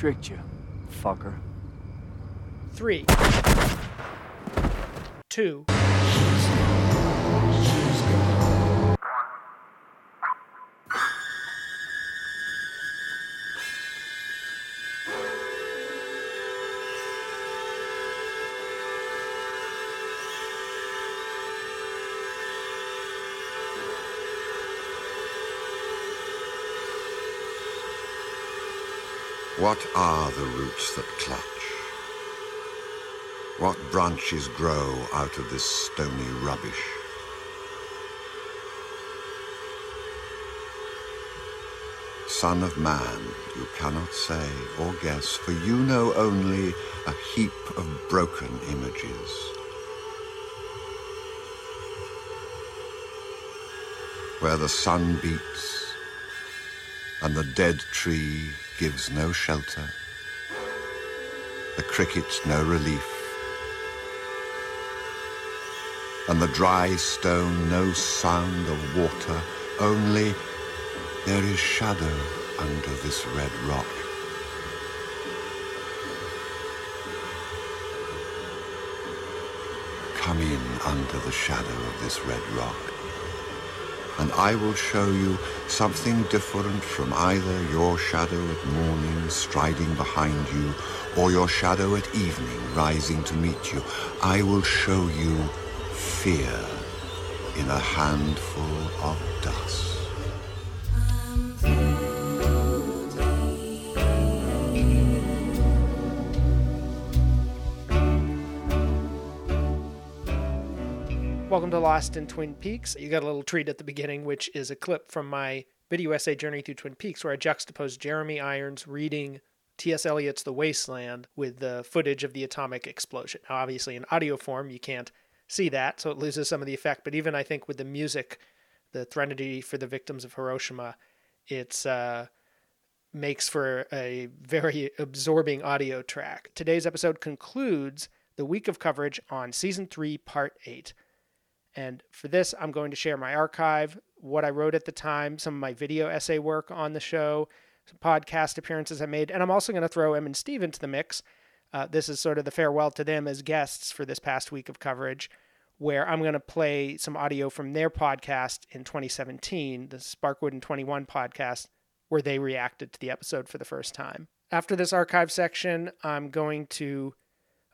tricked you, fucker. Three, two, What are the roots that clutch? What branches grow out of this stony rubbish? Son of man, you cannot say or guess, for you know only a heap of broken images. Where the sun beats and the dead tree gives no shelter, the cricket no relief, and the dry stone no sound of water, only there is shadow under this red rock. Come in under the shadow of this red rock and I will show you something different from either your shadow at morning striding behind you or your shadow at evening rising to meet you. I will show you fear in a handful of dust. Welcome to Lost in Twin Peaks. You got a little treat at the beginning, which is a clip from my video essay Journey Through Twin Peaks, where I juxtapose Jeremy Irons reading T.S. Eliot's The Waste Land with the footage of the atomic explosion. Now, obviously, in audio form, you can't see that, so it loses some of the effect. But even I think with the music, the Threnody for the Victims of Hiroshima, it's uh, makes for a very absorbing audio track. Today's episode concludes the week of coverage on season three, part eight. And for this, I'm going to share my archive, what I wrote at the time, some of my video essay work on the show, some podcast appearances I made, and I'm also going to throw Em and Steve into the mix. Uh, this is sort of the farewell to them as guests for this past week of coverage, where I'm going to play some audio from their podcast in 2017, the Sparkwood and 21 podcast, where they reacted to the episode for the first time. After this archive section, I'm going to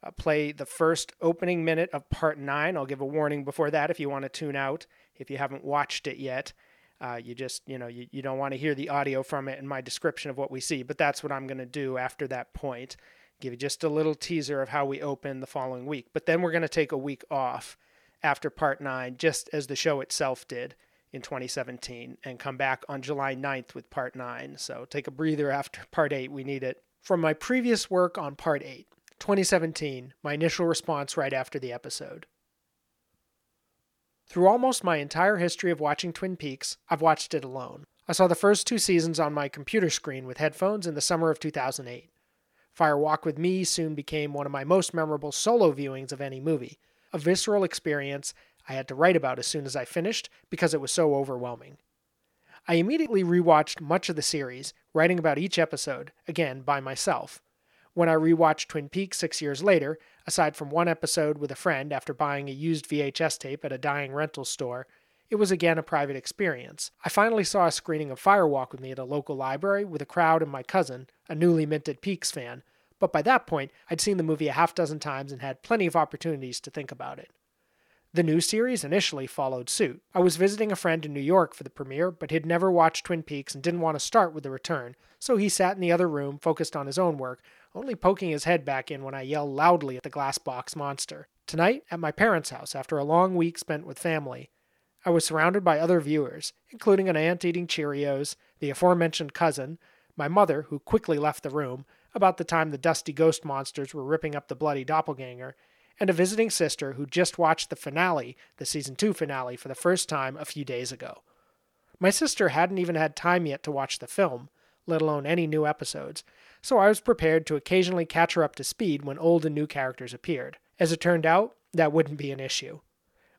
uh, play the first opening minute of part nine. I'll give a warning before that if you want to tune out if you haven't watched it yet. Uh, you just, you know, you, you don't want to hear the audio from it and my description of what we see, but that's what I'm going to do after that point. Give you just a little teaser of how we open the following week. But then we're going to take a week off after part nine, just as the show itself did in 2017, and come back on July 9th with part nine. So take a breather after part eight. We need it. From my previous work on part eight, 2017, my initial response right after the episode. Through almost my entire history of watching Twin Peaks, I've watched it alone. I saw the first two seasons on my computer screen with headphones in the summer of 2008. Fire Walk with Me soon became one of my most memorable solo viewings of any movie, a visceral experience I had to write about as soon as I finished because it was so overwhelming. I immediately rewatched much of the series, writing about each episode, again by myself, when I rewatched Twin Peaks six years later, aside from one episode with a friend after buying a used VHS tape at a dying rental store, it was again a private experience. I finally saw a screening of Fire Walk with me at a local library with a crowd and my cousin, a newly minted Peaks fan, but by that point I'd seen the movie a half dozen times and had plenty of opportunities to think about it. The new series initially followed suit. I was visiting a friend in New York for the premiere, but he'd never watched Twin Peaks and didn't want to start with the return, so he sat in the other room, focused on his own work, only poking his head back in when I yell loudly at the glass box monster. Tonight, at my parents' house, after a long week spent with family, I was surrounded by other viewers, including an aunt eating Cheerios, the aforementioned cousin, my mother, who quickly left the room about the time the dusty ghost monsters were ripping up the bloody doppelganger, and a visiting sister who just watched the finale, the season 2 finale, for the first time a few days ago. My sister hadn't even had time yet to watch the film, let alone any new episodes, so I was prepared to occasionally catch her up to speed when old and new characters appeared. As it turned out, that wouldn't be an issue.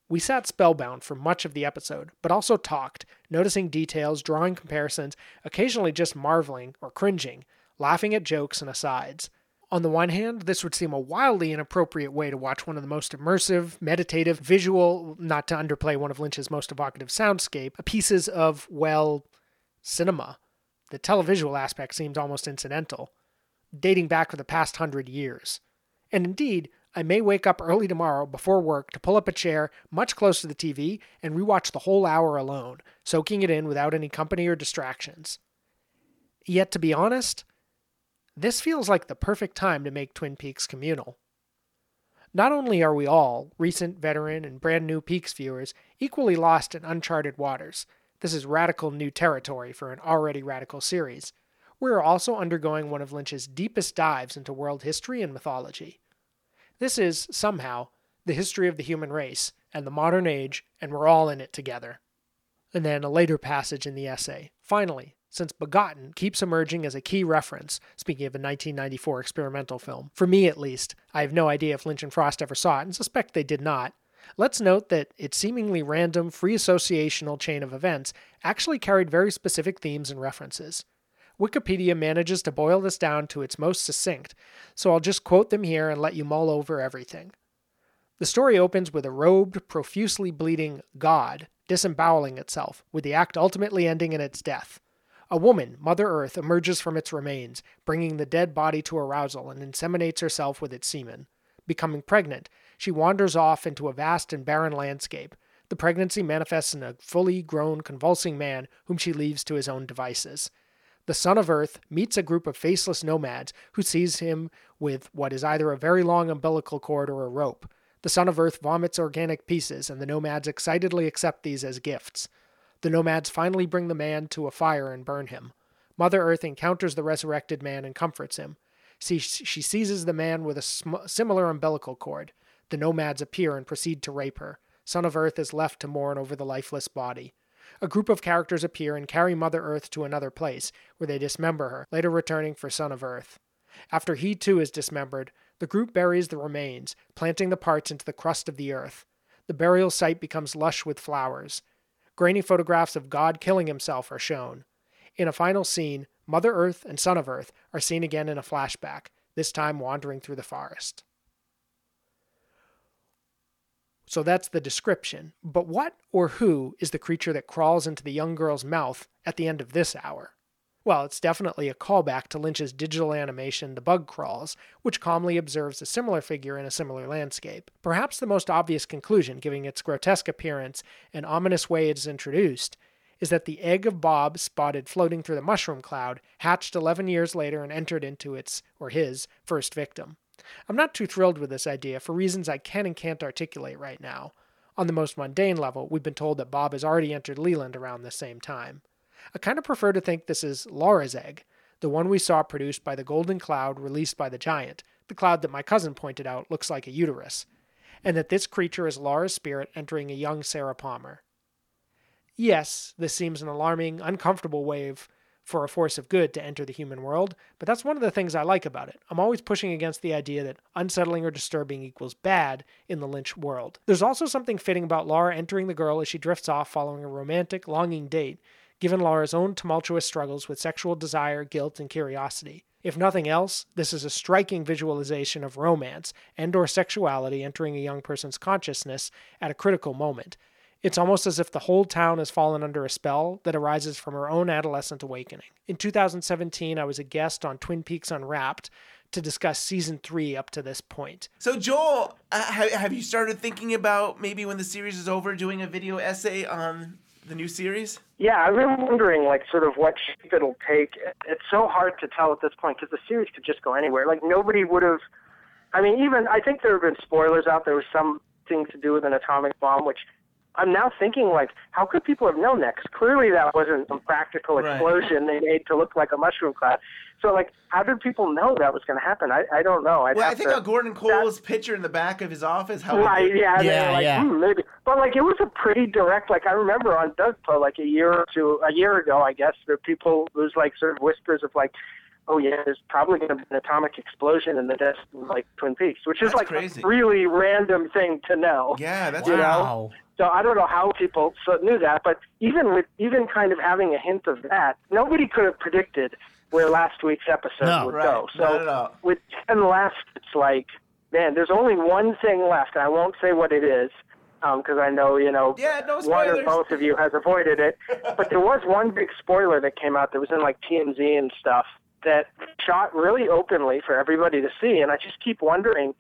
We sat spellbound for much of the episode, but also talked, noticing details, drawing comparisons, occasionally just marveling or cringing, laughing at jokes and asides. On the one hand, this would seem a wildly inappropriate way to watch one of the most immersive, meditative, visual, not to underplay one of Lynch's most evocative soundscape, pieces of, well, cinema. The televisual aspect seems almost incidental, dating back for the past hundred years. And indeed, I may wake up early tomorrow before work to pull up a chair much close to the TV and rewatch the whole hour alone, soaking it in without any company or distractions. Yet, to be honest, this feels like the perfect time to make Twin Peaks communal. Not only are we all, recent, veteran, and brand new Peaks viewers, equally lost in uncharted waters, this is radical new territory for an already radical series, we are also undergoing one of Lynch's deepest dives into world history and mythology. This is, somehow, the history of the human race and the modern age, and we're all in it together. And then a later passage in the essay. Finally, since Begotten keeps emerging as a key reference, speaking of a 1994 experimental film, for me at least, I have no idea if Lynch and Frost ever saw it and suspect they did not. Let's note that its seemingly random, free associational chain of events actually carried very specific themes and references. Wikipedia manages to boil this down to its most succinct, so I'll just quote them here and let you mull over everything. The story opens with a robed, profusely bleeding God disemboweling itself, with the act ultimately ending in its death. A woman, Mother Earth, emerges from its remains, bringing the dead body to arousal and inseminates herself with its semen. Becoming pregnant, she wanders off into a vast and barren landscape. The pregnancy manifests in a fully grown, convulsing man whom she leaves to his own devices the son of Earth meets a group of faceless nomads who seize him with what is either a very long umbilical cord or a rope. The son of Earth vomits organic pieces, and the nomads excitedly accept these as gifts. The nomads finally bring the man to a fire and burn him. Mother Earth encounters the resurrected man and comforts him. She, she seizes the man with a sm- similar umbilical cord. The nomads appear and proceed to rape her. Son of Earth is left to mourn over the lifeless body a group of characters appear and carry Mother Earth to another place, where they dismember her, later returning for Son of Earth. After he too is dismembered, the group buries the remains, planting the parts into the crust of the earth. The burial site becomes lush with flowers. Grainy photographs of God killing himself are shown. In a final scene, Mother Earth and Son of Earth are seen again in a flashback, this time wandering through the forest. So that's the description. But what or who is the creature that crawls into the young girl's mouth at the end of this hour? Well, it's definitely a callback to Lynch's digital animation The Bug Crawls, which calmly observes a similar figure in a similar landscape. Perhaps the most obvious conclusion, given its grotesque appearance and ominous way it is introduced, is that the egg of Bob spotted floating through the mushroom cloud hatched 11 years later and entered into its, or his, first victim. I'm not too thrilled with this idea for reasons I can and can't articulate right now. On the most mundane level, we've been told that Bob has already entered Leland around the same time. I kind of prefer to think this is Laura's egg, the one we saw produced by the golden cloud released by the giant, the cloud that my cousin pointed out looks like a uterus, and that this creature is Laura's spirit entering a young Sarah Palmer. Yes, this seems an alarming, uncomfortable wave for a force of good to enter the human world, but that's one of the things I like about it. I'm always pushing against the idea that unsettling or disturbing equals bad in the Lynch world. There's also something fitting about Laura entering the girl as she drifts off following a romantic, longing date, given Laura's own tumultuous struggles with sexual desire, guilt, and curiosity. If nothing else, this is a striking visualization of romance and or sexuality entering a young person's consciousness at a critical moment, it's almost as if the whole town has fallen under a spell that arises from her own adolescent awakening. In 2017, I was a guest on Twin Peaks Unwrapped to discuss season three up to this point. So, Joel, uh, have you started thinking about maybe when the series is over doing a video essay on the new series? Yeah, I've been wondering, like, sort of what shape it'll take. It's so hard to tell at this point because the series could just go anywhere. Like, nobody would have. I mean, even I think there have been spoilers out there with something to do with an atomic bomb, which I'm now thinking like, how could people have known that? Because clearly that wasn't some practical explosion right. they made to look like a mushroom cloud. So like, how did people know that was going to happen? I, I don't know. I'd well, I think to, Gordon Cole's that, picture in the back of his office. How right? Yeah, yeah, like, yeah. Hmm, maybe. But like, it was a pretty direct. Like I remember on Dugpa like a year or two, a year ago, I guess, there people it was like sort of whispers of like oh yeah, there's probably going to be an atomic explosion in the desert, like Twin Peaks, which is that's like crazy. a really random thing to know. Yeah, that's you wow. Know? So I don't know how people knew that, but even with even kind of having a hint of that, nobody could have predicted where last week's episode No. would Right, go. So with ten left, it's like, man, there's only one thing left, and I won't say what it is um, because I know you know Yeah, no one or both of you has avoided it. but there was one big spoiler that came out that was in like TMZ and stuff that shot really openly for everybody to see, and I just keep wondering.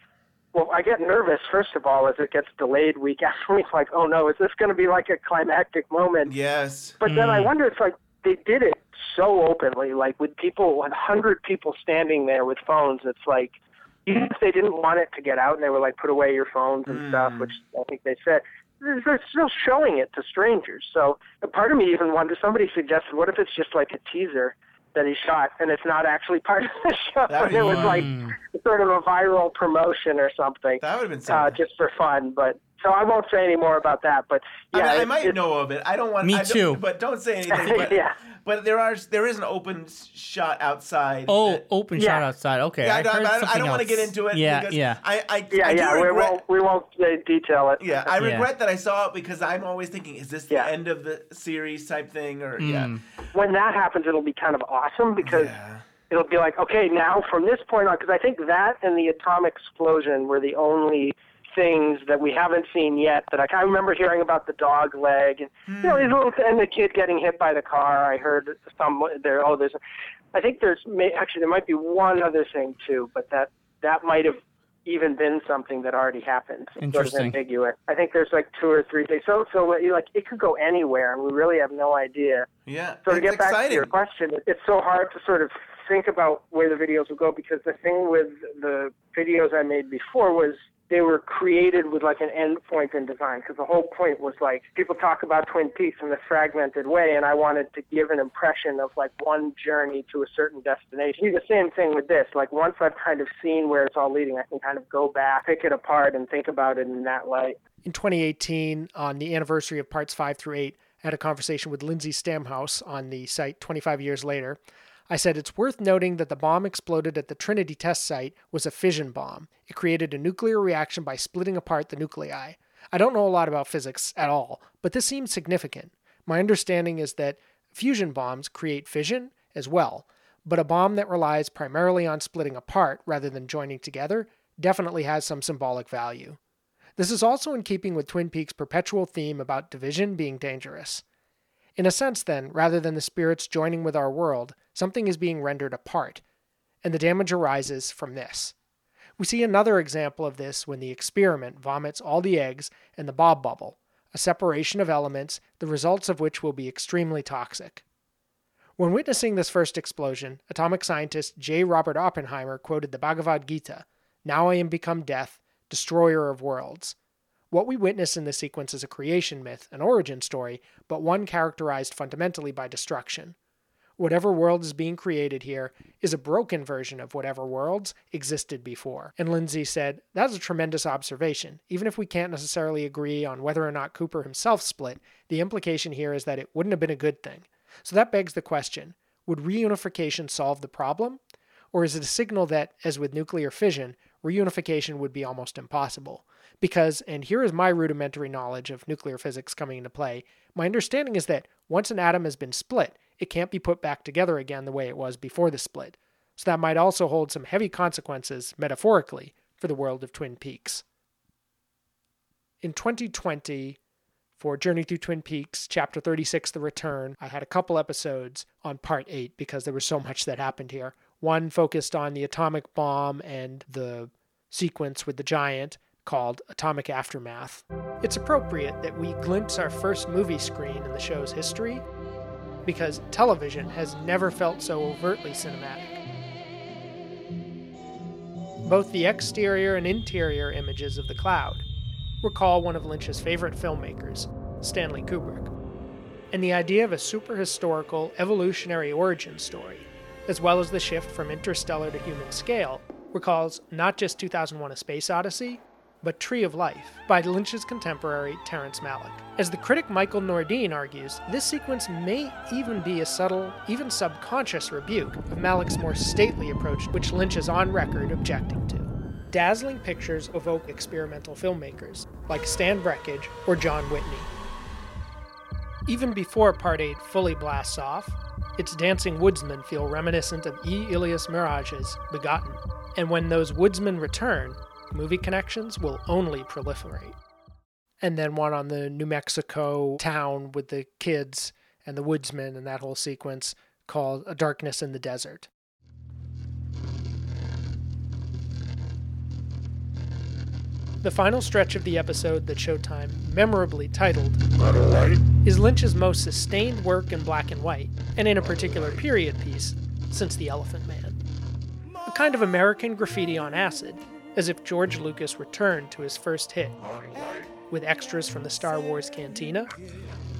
Well, I get nervous first of all as it gets delayed week after week. Like, oh no, is this going to be like a climactic moment? Yes. But then I mm. wonder, it's like they did it so openly, like with people, 100 people standing there with phones. It's like, even if they didn't want it to get out and they were like, put away your phones and stuff, mm. which I think they said, they're they're still showing it to strangers. So a part of me even wondered, somebody suggested, what if it's just like a teaser that he shot and it's not actually part of the show? That it be was like sort of a viral promotion or something That would have been uh, just for fun. But so I won't say any more about that. But I, yeah, mean, I might it- know of it. I don't want. Me I don't- too. But don't say anything. But, Yeah. But there are there is an open shot outside. Oh, that- open Yeah. shot outside. Okay, yeah. I, I, don't- heard I, I don't want to get into it. Yeah, because yeah. I, I, Yeah, I do yeah, we regret, won't we won't uh, detail it. Yeah, I Yeah. regret that I saw it because I'm always thinking, is this the Yeah. end of the series type thing? Or Mm. yeah, when that happens, it'll be kind of awesome because Yeah. it'll be like, okay, now from this point on, because I think that and the atomic explosion were the only things that we haven't seen yet. That I, I remember hearing about the dog leg and you know these hmm. little and the kid getting hit by the car. I heard some there. Oh, there's, I think there's may, actually there might be one other thing too, but that that might have even been something that already happened. It's Sort Interesting. of ambiguous. I think there's like two or three things. So so like it could go anywhere, and we really have no idea. yeah. So to get back exciting. to your question, it's so hard to sort of think about where the videos will go because the thing with the videos I made before was they were created with like an end point in design because the whole point was like people talk about Twin Peaks in a fragmented way and I wanted to give an impression of like one journey to a certain destination. The same thing with this. Like once I've kind of seen where it's all leading, I can kind of go back, pick it apart and think about it in that light. In 2018, on the anniversary of parts five through eight, I had a conversation with Lindsay Stamhuis on the site 25 years later. I said it's worth noting that the bomb exploded at the Trinity test site was a fission bomb. It created a nuclear reaction by splitting apart the nuclei. I don't know a lot about physics at all, but this seems significant. My understanding is that fusion bombs create fission as well, but a bomb that relies primarily on splitting apart rather than joining together definitely has some symbolic value. This is also in keeping with Twin Peaks' perpetual theme about division being dangerous. In a sense, then, rather than the spirits joining with our world, something is being rendered apart, and the damage arises from this. We see another example of this when the experiment vomits all the eggs and the Bob bubble, a separation of elements, the results of which will be extremely toxic. When witnessing this first explosion, atomic scientist J. Robert Oppenheimer quoted the Bhagavad Gita Now I am become death, destroyer of worlds. What we witness in this sequence is a creation myth, an origin story, but one characterized fundamentally by destruction. Whatever world is being created here is a broken version of whatever worlds existed before. And Lindsay said, That's a tremendous observation. Even if we can't necessarily agree on whether or not Cooper himself split, the implication here is that it wouldn't have been a good thing. So that begs the question would reunification solve the problem? Or is it a signal that, as with nuclear fission, reunification would be almost impossible? Because, and here is my rudimentary knowledge of nuclear physics coming into play, my understanding is that once an atom has been split, it can't be put back together again the way it was before the split. So that might also hold some heavy consequences, metaphorically, for the world of Twin Peaks. In 2020, for Journey Through Twin Peaks, Chapter 36, The Return, I had a couple episodes on Part 8 because there was so much that happened here. One focused on the atomic bomb and the sequence with the giant called Atomic Aftermath. It's appropriate that we glimpse our first movie screen in the show's history because television has never felt so overtly cinematic. Both the exterior and interior images of the cloud recall one of Lynch's favorite filmmakers, Stanley Kubrick, and the idea of a superhistorical evolutionary origin story, as well as the shift from interstellar to human scale, recalls not just 2001 A Space Odyssey, but Tree of Life by Lynch's contemporary Terrence Malick. As the critic Michael Nordine argues, this sequence may even be a subtle, even subconscious rebuke of Malick's more stately approach, which Lynch is on record objecting to. Dazzling pictures evoke experimental filmmakers like Stan Brakhage or John Whitney. Even before Part 8 fully blasts off, its dancing woodsmen feel reminiscent of E. Elias Merhige's Begotten. And when those woodsmen return, movie connections will only proliferate. And then one on the New Mexico town with the kids and the woodsmen and that whole sequence called A Darkness in the Desert. The final stretch of the episode that Showtime memorably titled is Lynch's most sustained work in black and white, and in a particular period piece since The Elephant Man. A kind of American graffiti on acid, as if George Lucas returned to his first hit. With extras from the Star Wars Cantina,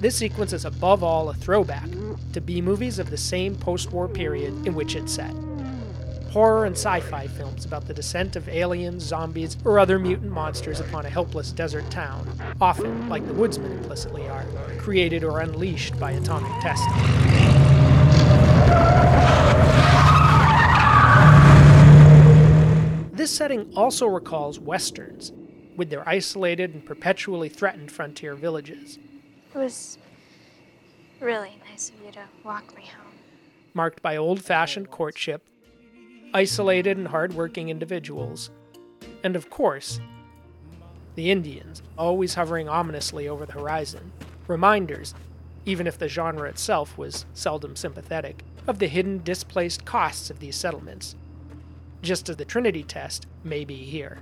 this sequence is above all a throwback to B movies of the same post war period in which it's set horror and sci fi films about the descent of aliens, zombies, or other mutant monsters upon a helpless desert town, often, like the Woodsmen implicitly are, created or unleashed by atomic testing. This setting also recalls westerns, with their isolated and perpetually threatened frontier villages. It was really nice of you to walk me home. Marked by old fashioned courtship, isolated and hard-working individuals, and of course, the Indians, always hovering ominously over the horizon, reminders, even if the genre itself was seldom sympathetic, of the hidden displaced costs of these settlements, just as the Trinity test may be here.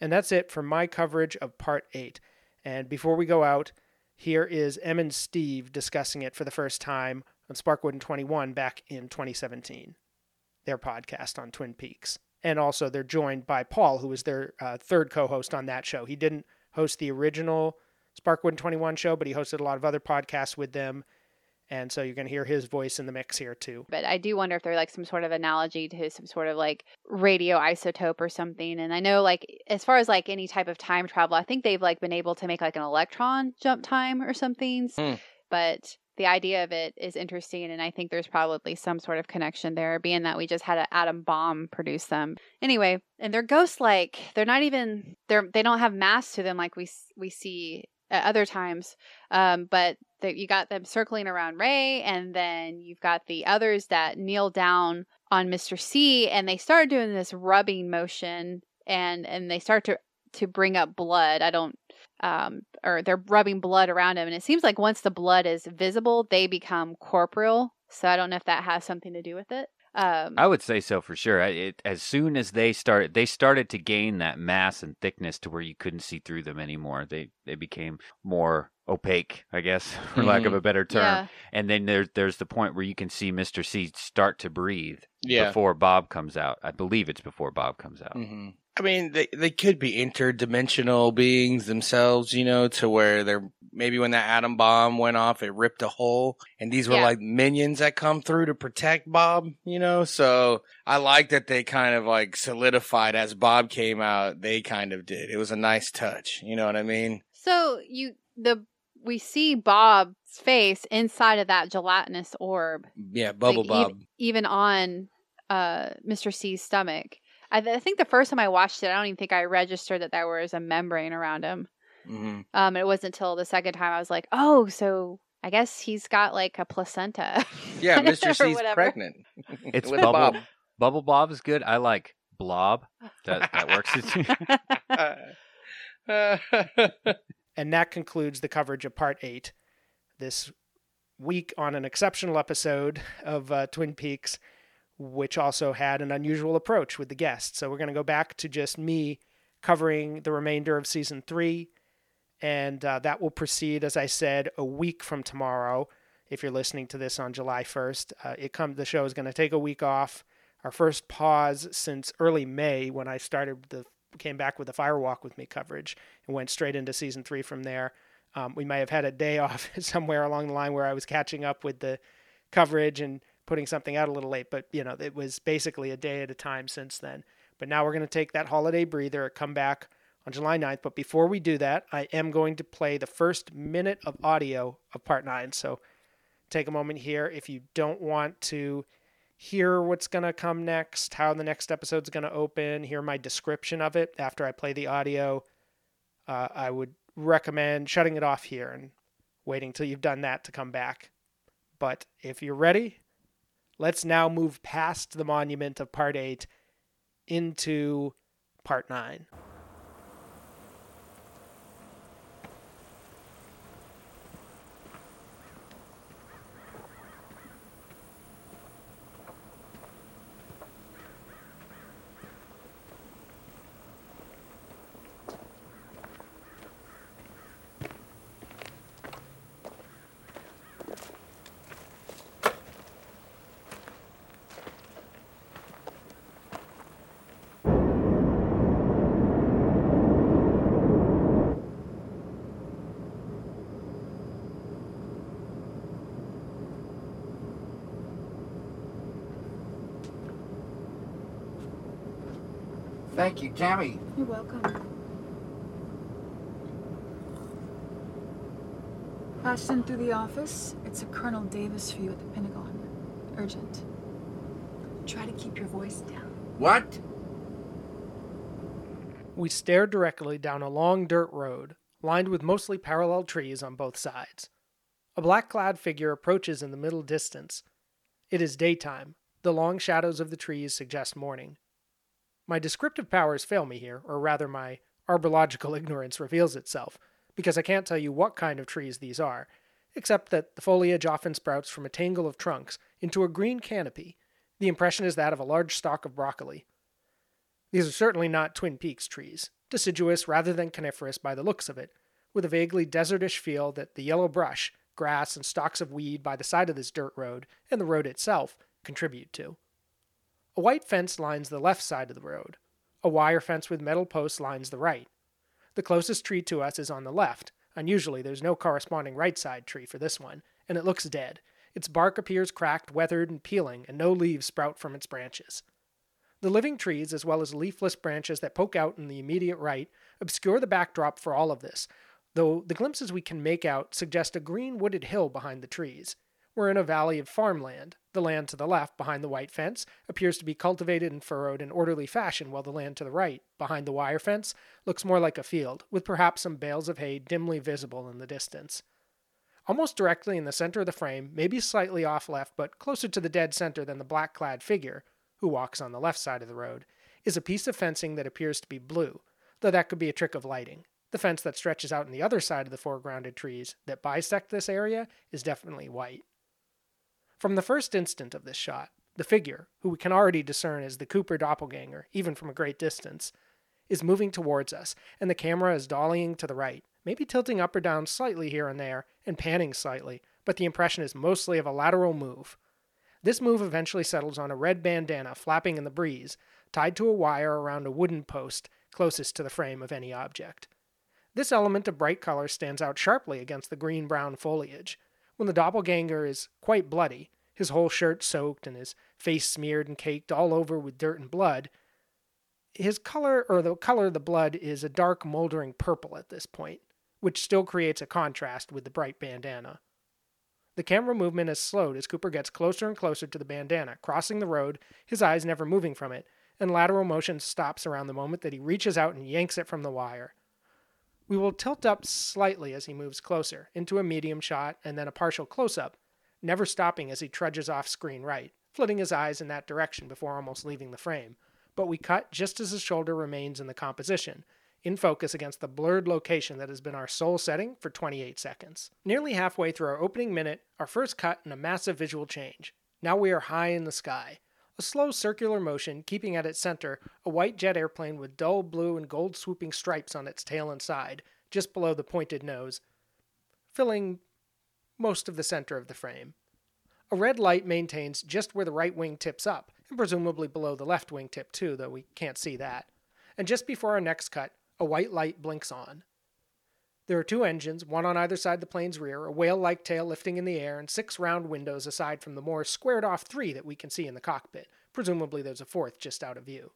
And that's it for my coverage of Part 8. And before we go out, here is Em and Steve discussing it for the first time on Sparkwood and 21 back in 2017 their podcast on Twin Peaks. And also, they're joined by Paul, who was their uh, third co host on that show. He didn't host the original Sparkwood 21 show, but he hosted a lot of other podcasts with them. And so you're going to hear his voice in the mix here too. But I do wonder if they're like some sort of analogy to some sort of like radio isotope or something. And I know like as far as like any type of time travel, I think they've like been able to make like an electron jump time or something. Mm. But the idea of it is interesting and i think there's probably some sort of connection there being that we just had an atom bomb produce them. Anyway and they're ghost like they're not even they're they don't have mass to them like we we see at other times um, but the, you got them circling around ray and then you've got the others that kneel down on mr c and they start doing this rubbing motion and and they start to to bring up blood. I don't um, or they're rubbing blood around him. And it seems like once the blood is visible, they become corporeal. So I don't know if that has something to do with it. Um, I would say so for sure. It, as soon as they started, they started to gain that mass and thickness to where you couldn't see through them anymore. They they became more opaque, I guess, for mm-hmm. lack of mm-hmm. a better term. Yeah. And then there's there's the point where you can see Mister C start to breathe yeah. before Bob comes out. I believe it's before Bob comes out. Mm-hmm. I mean, they they could be interdimensional beings themselves, you know, to where they're maybe when that atom bomb went off, it ripped a hole, and these were yeah. like minions that come through to protect Bob, you know. So I like that they kind of like solidified as Bob came out. They kind of did. It was a nice touch, you know what I mean? So you the we see Bob's face inside of that gelatinous orb. Yeah, bubble like, Bob. Even, even on uh Mr. C's stomach I, th- I, think the first time I watched it, I don't even think I registered that there was a membrane around him. Mm-hmm. Um, it wasn't until the second time I was like, oh, so I guess he's got like a placenta. Yeah, Mr. C's pregnant. It's bubble. Bob. Bubble Bob is good. I like Blob. That that works. and that concludes the coverage of part eight. This week on an exceptional episode of uh, Twin Peaks which also had an unusual approach with the guests. So we're going to go back to just me covering the remainder of season three. And uh, that will proceed, as I said, a week from tomorrow. If you're listening to this on July 1st, uh, it come the show is going to take a week off. Our first pause since early May when I started the came back with the Fire Walk with Me coverage and went straight into season three from there. Um, we may have had a day off somewhere along the line where I was catching up with the coverage and putting something out a little late, but you know, it was basically a day at a time since then. But now we're going to take that holiday breather, come back on July 9th. But before we do that, I am going to play the first minute of audio of part nine. So take a moment here. If you don't want to hear what's going to come next, how the next episode's going to open, hear my description of it after I play the audio, uh, I would recommend shutting it off here and waiting till you've done that to come back. But if you're ready, let's now move past the monument of part 8 into part 9. Thank you, Tammy. You're welcome. Patched in through the office. It's a Colonel Davis for you at the Pentagon. Urgent. Try to keep your voice down. What? We stare directly down a long dirt road, lined with mostly parallel trees on both sides. A black clad figure approaches in the middle distance. It is daytime. The long shadows of the trees suggest morning. My descriptive powers fail me here, or rather, my arbological ignorance reveals itself, because I can't tell you what kind of trees these are, except that the foliage often sprouts from a tangle of trunks into a green canopy. The impression is that of a large stalk of broccoli. These are certainly not Twin Peaks trees, deciduous rather than coniferous by the looks of it, with a vaguely desertish feel that the yellow brush, grass, and stalks of weed by the side of this dirt road, and the road itself, contribute to. A white fence lines the left side of the road. A wire fence with metal posts lines the right. The closest tree to us is on the left. Unusually, there's no corresponding right side tree for this one, and it looks dead. Its bark appears cracked, weathered, and peeling, and no leaves sprout from its branches. The living trees, as well as leafless branches that poke out in the immediate right, obscure the backdrop for all of this, though the glimpses we can make out suggest a green wooded hill behind the trees. We're in a valley of farmland. The land to the left, behind the white fence, appears to be cultivated and furrowed in orderly fashion, while the land to the right, behind the wire fence, looks more like a field, with perhaps some bales of hay dimly visible in the distance. Almost directly in the center of the frame, maybe slightly off left, but closer to the dead center than the black clad figure, who walks on the left side of the road, is a piece of fencing that appears to be blue, though that could be a trick of lighting. The fence that stretches out on the other side of the foregrounded trees that bisect this area is definitely white. From the first instant of this shot, the figure, who we can already discern as the Cooper doppelganger, even from a great distance, is moving towards us, and the camera is dollying to the right, maybe tilting up or down slightly here and there, and panning slightly, but the impression is mostly of a lateral move. This move eventually settles on a red bandana flapping in the breeze, tied to a wire around a wooden post closest to the frame of any object. This element of bright color stands out sharply against the green brown foliage, when the doppelganger is quite bloody, his whole shirt soaked and his face smeared and caked all over with dirt and blood. His color, or the color of the blood, is a dark, moldering purple at this point, which still creates a contrast with the bright bandana. The camera movement is slowed as Cooper gets closer and closer to the bandana, crossing the road, his eyes never moving from it, and lateral motion stops around the moment that he reaches out and yanks it from the wire. We will tilt up slightly as he moves closer, into a medium shot and then a partial close up, never stopping as he trudges off screen right, flitting his eyes in that direction before almost leaving the frame. But we cut just as his shoulder remains in the composition, in focus against the blurred location that has been our sole setting for 28 seconds. Nearly halfway through our opening minute, our first cut and a massive visual change. Now we are high in the sky. A slow circular motion, keeping at its center a white jet airplane with dull blue and gold swooping stripes on its tail and side, just below the pointed nose, filling most of the center of the frame. A red light maintains just where the right wing tips up, and presumably below the left wing tip too, though we can't see that. And just before our next cut, a white light blinks on. There are two engines, one on either side the plane's rear, a whale like tail lifting in the air, and six round windows aside from the more squared off three that we can see in the cockpit. Presumably, there's a fourth just out of view.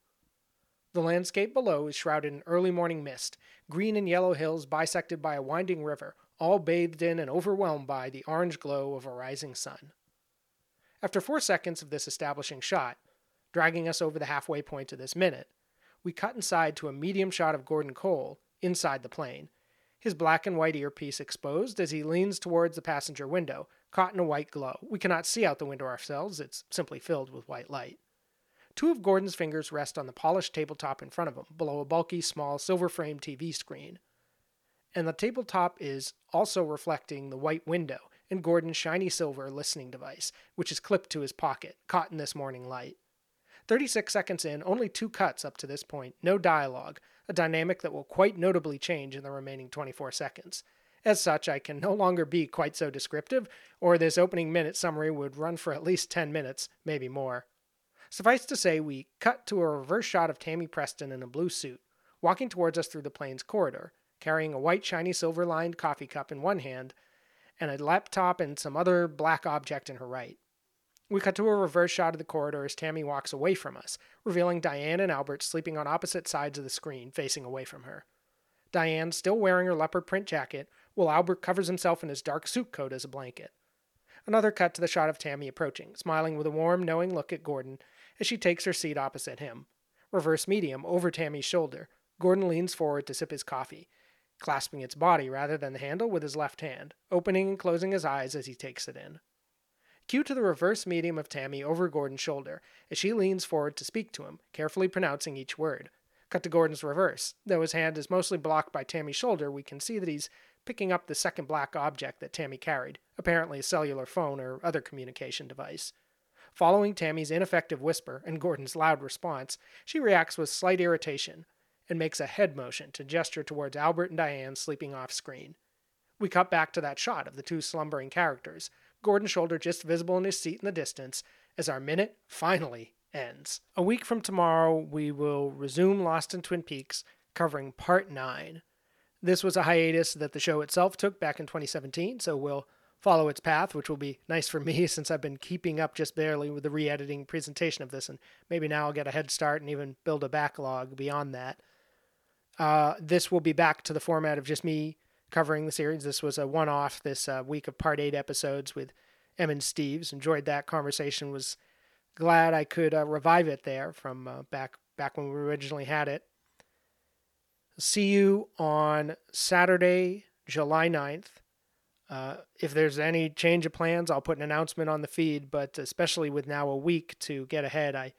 The landscape below is shrouded in early morning mist, green and yellow hills bisected by a winding river, all bathed in and overwhelmed by the orange glow of a rising sun. After four seconds of this establishing shot, dragging us over the halfway point of this minute, we cut inside to a medium shot of Gordon Cole inside the plane his black and white earpiece exposed as he leans towards the passenger window, caught in a white glow. We cannot see out the window ourselves, it's simply filled with white light. Two of Gordon's fingers rest on the polished tabletop in front of him, below a bulky, small, silver framed TV screen. And the tabletop is also reflecting the white window and Gordon's shiny silver listening device, which is clipped to his pocket, caught in this morning light. 36 seconds in, only two cuts up to this point, no dialogue, a dynamic that will quite notably change in the remaining 24 seconds. As such, I can no longer be quite so descriptive, or this opening minute summary would run for at least 10 minutes, maybe more. Suffice to say, we cut to a reverse shot of Tammy Preston in a blue suit, walking towards us through the plane's corridor, carrying a white, shiny, silver lined coffee cup in one hand and a laptop and some other black object in her right. We cut to a reverse shot of the corridor as Tammy walks away from us, revealing Diane and Albert sleeping on opposite sides of the screen, facing away from her. Diane still wearing her leopard print jacket, while Albert covers himself in his dark suit coat as a blanket. Another cut to the shot of Tammy approaching, smiling with a warm, knowing look at Gordon as she takes her seat opposite him. Reverse medium, over Tammy's shoulder. Gordon leans forward to sip his coffee, clasping its body rather than the handle with his left hand, opening and closing his eyes as he takes it in. Cue to the reverse medium of Tammy over Gordon's shoulder as she leans forward to speak to him, carefully pronouncing each word. Cut to Gordon's reverse. Though his hand is mostly blocked by Tammy's shoulder, we can see that he's picking up the second black object that Tammy carried, apparently a cellular phone or other communication device. Following Tammy's ineffective whisper and Gordon's loud response, she reacts with slight irritation and makes a head motion to gesture towards Albert and Diane sleeping off screen. We cut back to that shot of the two slumbering characters, Gordon's shoulder just visible in his seat in the distance, as our minute finally ends. A week from tomorrow, we will resume Lost in Twin Peaks, covering Part 9. This was a hiatus that the show itself took back in 2017, so we'll follow its path, which will be nice for me since I've been keeping up just barely with the re editing presentation of this, and maybe now I'll get a head start and even build a backlog beyond that. Uh, this will be back to the format of just me covering the series. This was a one off this uh, week of part eight episodes with Em and Steves. Enjoyed that conversation. Was glad I could uh, revive it there from uh, back back when we originally had it. See you on Saturday, July 9th. Uh, if there's any change of plans, I'll put an announcement on the feed, but especially with now a week to get ahead, I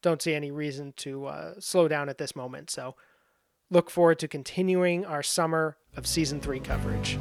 don't see any reason to uh, slow down at this moment. So look forward to continuing our summer of season three coverage.